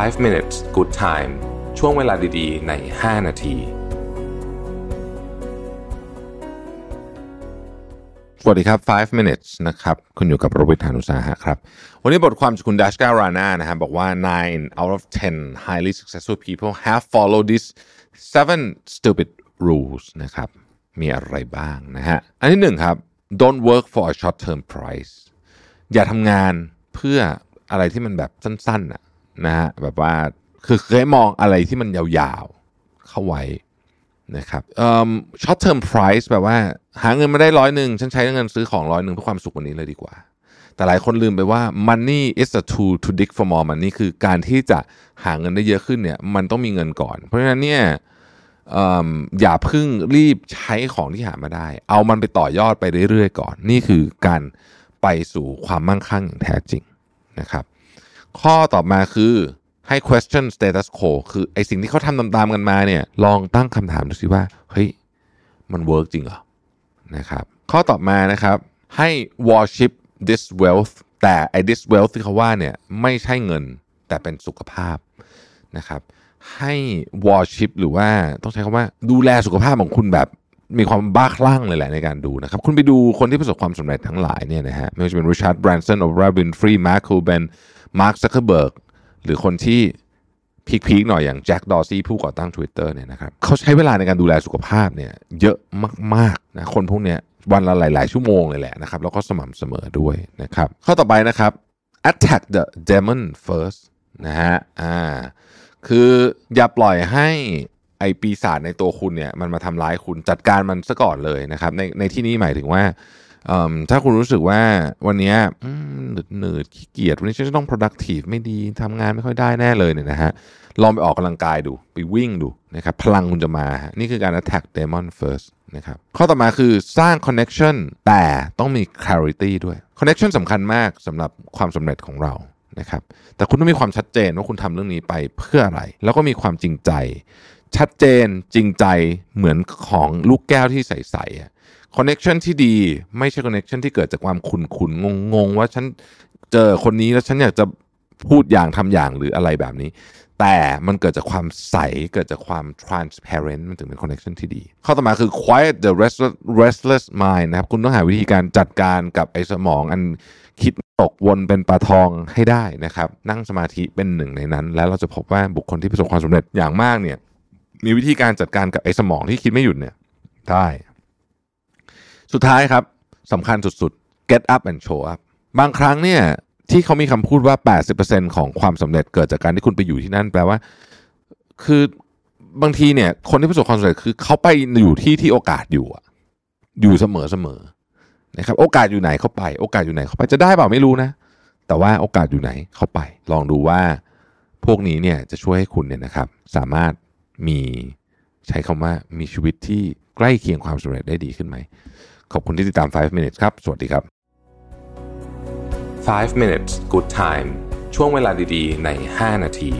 5 minutes good time ช่วงเวลาดีๆ ใน 5 นาที สวัสดีครับ 5 minutes นะครับ คุณอยู่กับโรวิทานุสาหะครับ วันนี้บทความจากคุณดัชการาน่านะครับบอกว่า 9 out of 10 highly successful people have followed these seven stupid rules นะครับ มีอะไรบ้างนะฮะ อันที่หนึ่งครับ don't work for a short term price อย่าทำงานเพื่ออะไรที่มันแบบสั้นๆน่ะ นะฮะแบบว่าคือเคยมองอะไรที่มันยาวๆเข้าไว้นะครับเอ่อ short term price แบบว่า หาเงินมาได้ร้อยหนึ่งฉันใช้เงินซื้อของร้อยหนึ่งเพื่อความสุขวันนี้เลยดีกว่า แต่หลายคนลืมไปว่า money is a tool to dig for more money คือการที่จะหาเงินได้เยอะขึ้นเนี่ยมันต้องมีเงินก่อน เพราะฉะนั้นเนี่ยเอิ่มอย่าเพิ่งรีบใช้ของที่หามาได้ เอามันไปต่อยอดไปเรื่อยๆก่อน นี่คือการไปสู่ความมั่งคั่งอย่างแท้จริงนะครับ ข้อต่อมาคือให้ question status quo คือไอสิ่งที่เขาทำตามๆกันมาเนี่ยลองตั้งคำถามดูสิว่า เฮ้ย มันเวิร์กจริงเหรอนะครับข้อต่อมานะครับ ให้ worship this wealth แต่ไอ้ this wealth ที่เขาว่าเนี่ยไม่ใช่เงินแต่เป็นสุขภาพนะครับให้ worship หรือว่าต้องใช้คำว่าดูแลสุขภาพของคุณแบบมีความบ้าคลั่งเลยแหละในการดูนะครับ คุณไปดูคนที่ประสบความสำเร็จทั้งหลายเนี่ยนะฮะไม่ว่าจะเป็น Richard Branson Oprah Winfrey Mark Cuban Mark Zuckerberg หรื มาร์คซักเคอคนที่พีคๆหน่อยอย่างแจ็คดอร์ซี่ผู้ก่อตั้ง Twitter เนี่ยนะครับเขาใช้เวลาในการดูแลสุขภาพเนี่ยเยอะมากๆนะคนพวกเนี้ยวันละหลาย ๆ ชั่วโมงเลยแหละนะครับ แล้วก็สม่ำเสมอด้วยนะครับ ข้อต่อไปนะครับ attack the demon first นะฮะอ่าคืออย่าปล่อยให้ไอปีศาจในตัวคุณเนี่ยมันมาทำร้ายคุณจัดการมันซะก่อนเลยนะครับ ในในที่นี้หมายถึงว่าเอิ่มถ้าคุณรู้สึกว่าวันนี้ หนืดหนืดขี้เกียจวันนี้ฉันจะต้อง productive ไม่ดีทำงานไม่ค่อยได้แน่เลยเนี่ยนะฮะลองไปออกกำลังกายดูไปวิ่งดูนะครับพลังคุณจะมาะนี่คือการ attack demon first นะครับข้อต่อมาคือสร้าง connection แต่ต้องมี clarity ด้วย connection สำคัญมากสำหรับความสำเร็จของเรานะครับแต่คุณต้องมีความชัดเจนว่าคุณทำเรื่องนี้ไปเพื่ออะไร แล้วก็มีความจริงใจ ชัดเจนจริงใจเหมือนของลูกแก้วที่ใสๆ connection ที่ดีไม่ใช่ connection ที่เกิดจากความขุ่นๆ งงๆว่าฉันเจอคนนี้แล้วฉันอยากจะพูดอย่างทำอย่างหรืออะไรแบบนี้ แต่มันเกิดจากความใสเกิดจากความ transparent มันถึงเป็น connection ที่ดี ข้อต่อมาคือ quiet the restless, restless mind นะครับ คุณต้องหาวิธีการจัดการกับไอ้สมองอันคิดตกวนเป็นปลาทองให้ได้นะครับ นั่งสมาธิเป็นหนึ่งในนั้น แล้วเราจะพบว่าบุคคลที่ประสบความสำเร็จอย่างมากเนี่ย มีวิธีการจัดการกับไอ้สมองที่คิดไม่หยุดเนี่ยได้ สุดท้ายครับสำคัญสุดๆ get up and show up บางครั้งเนี่ยที่เขามีคำพูดว่า 80%ของความสำเร็จเกิดจากการที่คุณไปอยู่ที่นั่นแปลว่า คือบางทีเนี่ย คนที่ประสบความสำเร็จคือเขาไปอยู่ที่ที่โอกาสอยู่อะอยู่เสมอเสมอนะครับ โอกาสอยู่ไหนเขาไป โอกาสอยู่ไหนเขาไปจะได้เปล่าไม่รู้นะ แต่ว่าโอกาสอยู่ไหนเขาไป ลองดูว่าพวกนี้เนี่ยจะช่วยให้คุณเนี่ยนะครับ สามารถมีใช้คำว่ามีชีวิตที่ใกล้เคียงความสำเร็จได้ดีขึ้นไหม ขอบคุณที่ติดตาม 5 minutes ครับ สวัสดีครับ 5 minutes good time ช่วงเวลาดีๆ ใน 5 นาที